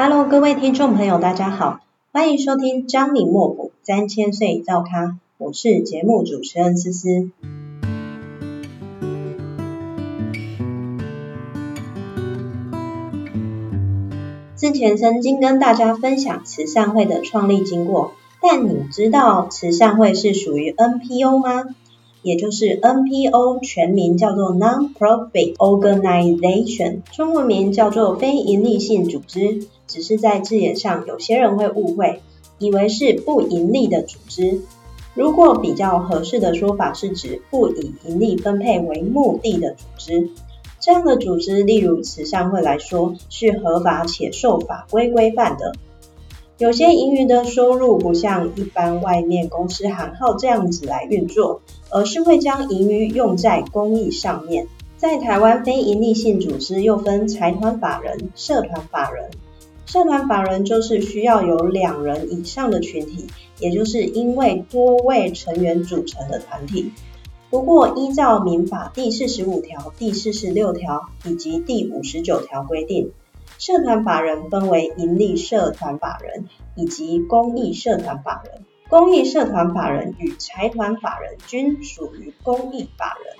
Hello，各位听众朋友，大家好，欢迎收听张李莫府三千岁造咖，我是节目主持人思思。之前曾经跟大家分享慈善会的创立经过，但你知道慈善会是属于 NPO 吗？也就是 NPO 全名叫做 Non-Profit Organization，中文名叫做非营利性组织。只是在字眼上，有些人会误会，以为是不盈利的组织。如果比较合适的说法是指不以盈利分配为目的的组织。这样的组织，例如慈善会来说，是合法且受法规规范的。有些盈余的收入不像一般外面公司行号这样子来运作，而是会将盈余用在公益上面。在台湾，非营利性组织又分财团法人、社团法人。社团法人就是需要有两人以上的群体，也就是因为多位成员组成的团体。不过，依照民法第四十五条、第四十六条以及第五十九条规定，社团法人分为营利社团法人以及公益社团法人。公益社团法人与财团法人均属于公益法人，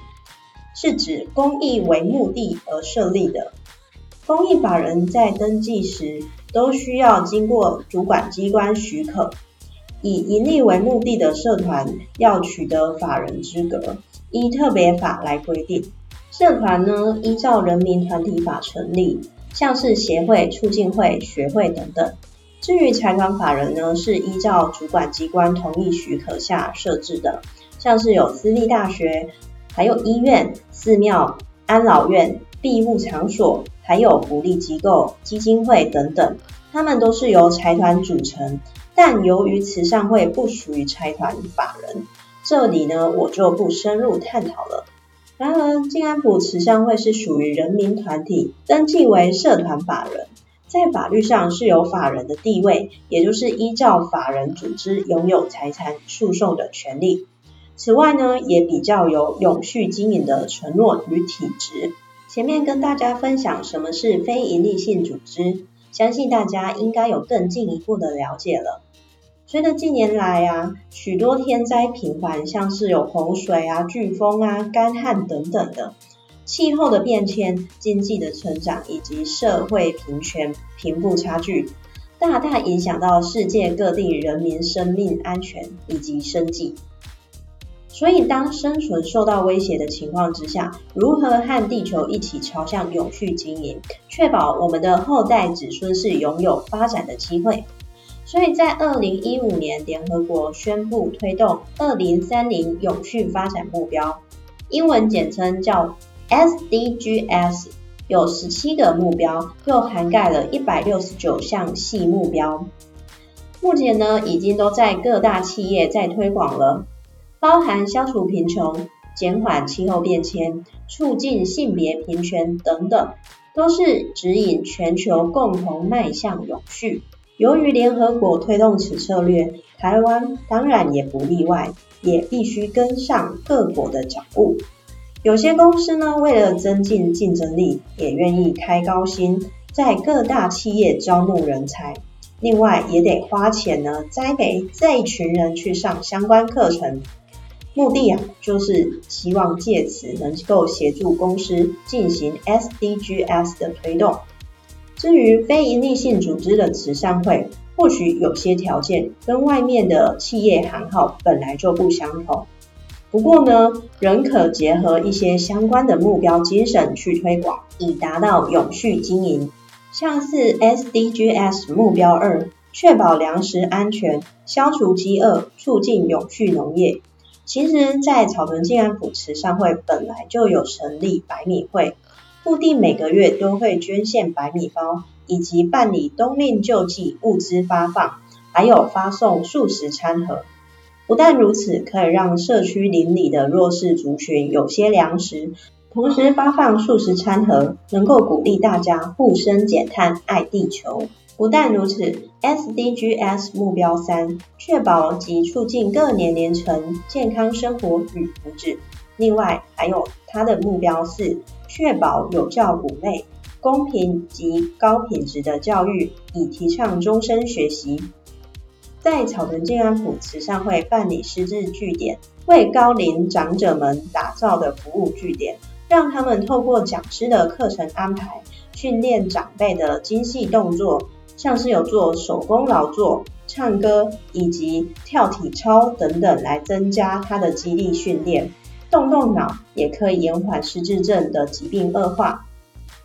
是指公益为目的而设立的。公益法人在登记时，都需要经过主管机关许可，以盈利为目的的社团要取得法人资格，依特别法来规定。社团呢，依照人民团体法成立，像是协会、促进会、学会等等。至于财团法人呢，是依照主管机关同意许可下设置的，像是有私立大学，还有医院、寺庙、安老院。庇护场所，还有福利机构、基金会等等，他们都是由财团组成。但由于慈善会不属于财团法人，这里呢，我就不深入探讨了。然而，静安府慈善会是属于人民团体，登记为社团法人，在法律上是有法人的地位，也就是依照法人组织拥有财产诉讼的权利。此外呢，也比较有永续经营的承诺与体质。前面跟大家分享什么是非营利性组织，相信大家应该有更进一步的了解了。随着近年来啊，许多天灾频繁，像是有洪水啊、飓风啊、干旱等等的，气候的变迁、经济的成长以及社会平权、贫富差距，大大影响到世界各地人民生命安全以及生计。所以，当生存受到威胁的情况之下，如何和地球一起朝向永续经营，确保我们的后代子孙是拥有发展的机会？所以在二零一五年，联合国宣布推动二零三零永续发展目标，英文简称叫 SDGs，有十七个目标，又涵盖了一百六十九项细目标。目前呢，已经都在各大企业在推广了。包含消除贫穷、减缓气候变迁、促进性别平权等等，都是指引全球共同迈向永续。由于联合国推动此策略，台湾当然也不例外，也必须跟上各国的脚步。有些公司呢，为了增进竞争力，也愿意开高薪，在各大企业招募人才。另外，也得花钱呢，栽培这一群人去上相关课程。目的啊，就是希望借此能够协助公司进行 SDGs 的推动。至于非营利性组织的慈善会，或许有些条件跟外面的企业行号本来就不相同。不过呢，仍可结合一些相关的目标精神去推广，以达到永续经营。像是 SDGs 目标二，确保粮食安全，消除饥饿，促进永续农业。其实，在草屯静安府慈善会本来就有成立白米会，固定每个月都会捐献白米包，以及办理冬令救济物资发放，还有发送素食餐盒。不但如此，可以让社区邻里的弱势族群有些粮食，同时发放素食餐盒，能够鼓励大家互生减碳，爱地球。不但如此，SDGs 目标三，确保及促进各年龄层健康生活与福祉。另外，还有它的目标四，确保有教无类，公平及高品质的教育，以提倡终身学习。在草屯进安埔慈善会办理失智据点，为高龄长者们打造的服务据点，让他们透过讲师的课程安排，训练长辈的精细动作，像是有做手工劳作、唱歌以及跳体操等等，来增加他的肌力训练。动动脑也可以延缓失智症的疾病恶化。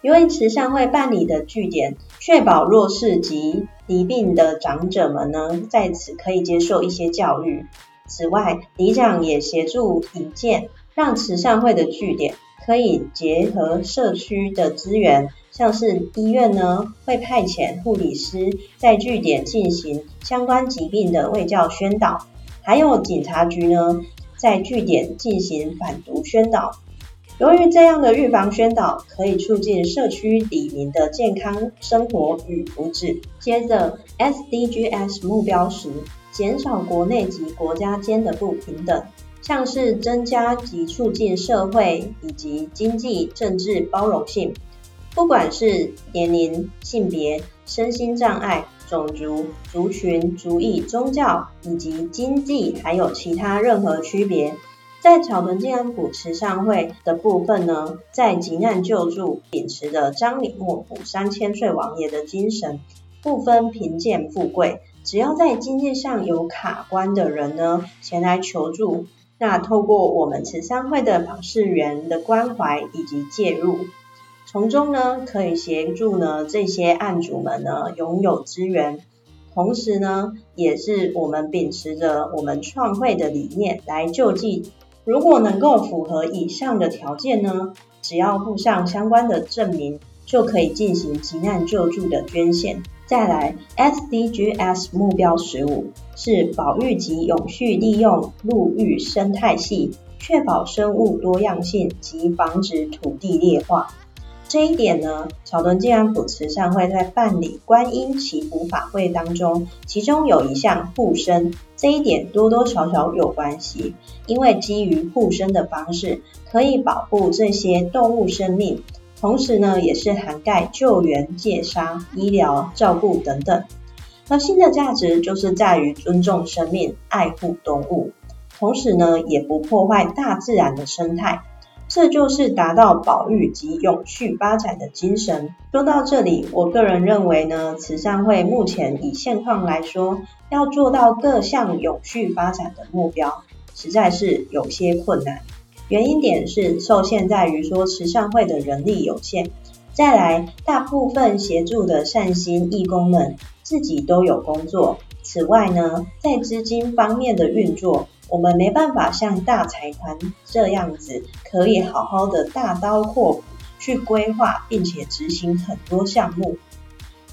由于慈善会办理的据点，确保弱势及疾病的长者们呢，在此可以接受一些教育。此外，里长也协助引荐，让慈善会的据点可以结合社区的资源，像是医院呢，会派遣护理师在据点进行相关疾病的卫教宣导，还有警察局呢，在据点进行反毒宣导。由于这样的预防宣导可以促进社区里民的健康生活与福祉。接着，SDGs 目标十，减少国内及国家间的不平等，像是增加及促进社会以及经济政治包容性，不管是年龄、性别、身心障碍、种族、族群、族裔、宗教以及经济，还有其他任何区别。在草屯进安府慈善会的部分呢，在急难救助秉持着张李莫府三千岁王爷的精神，不分贫贱富贵，只要在经济上有卡关的人呢，前来求助，那透过我们慈善会的访视员的关怀以及介入，从中呢可以协助呢这些案主们呢拥有资源，同时呢也是我们秉持着我们创会的理念来救济。如果能够符合以上的条件呢，只要附上相关的证明，就可以进行急难救助的捐献。再来，SDGs 目标十五是保育及永续利用陆域生态系，确保生物多样性及防止土地劣化。这一点呢，草屯进安埔慈善会在办理观音祈福法会当中，其中有一项护生，这一点多多少少有关系，因为基于护生的方式，可以保护这些动物生命，同时呢，也是涵盖救援、戒杀、医疗、照顾等等。核心的价值就是在于尊重生命、爱护动物，同时呢，也不破坏大自然的生态。这就是达到保育及永续发展的精神。说到这里，我个人认为呢，慈善会目前以现况来说，要做到各项永续发展的目标，实在是有些困难。原因点是受限在于说慈善会的人力有限，再来大部分协助的善心义工们自己都有工作。此外呢，在资金方面的运作，我们没办法像大财团这样子，可以好好的大刀阔斧去规划，并且执行很多项目。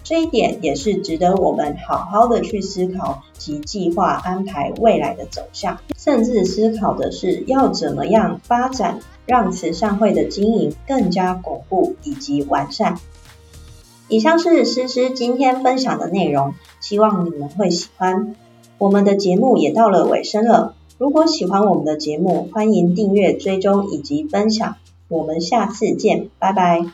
这一点也是值得我们好好的去思考及计划安排未来的走向，甚至思考的是要怎么样发展，让慈善会的经营更加巩固以及完善。以上是诗诗今天分享的内容，希望你们会喜欢。我们的节目也到了尾声了。如果喜欢我们的节目，欢迎订阅、追踪以及分享。我们下次见，拜拜。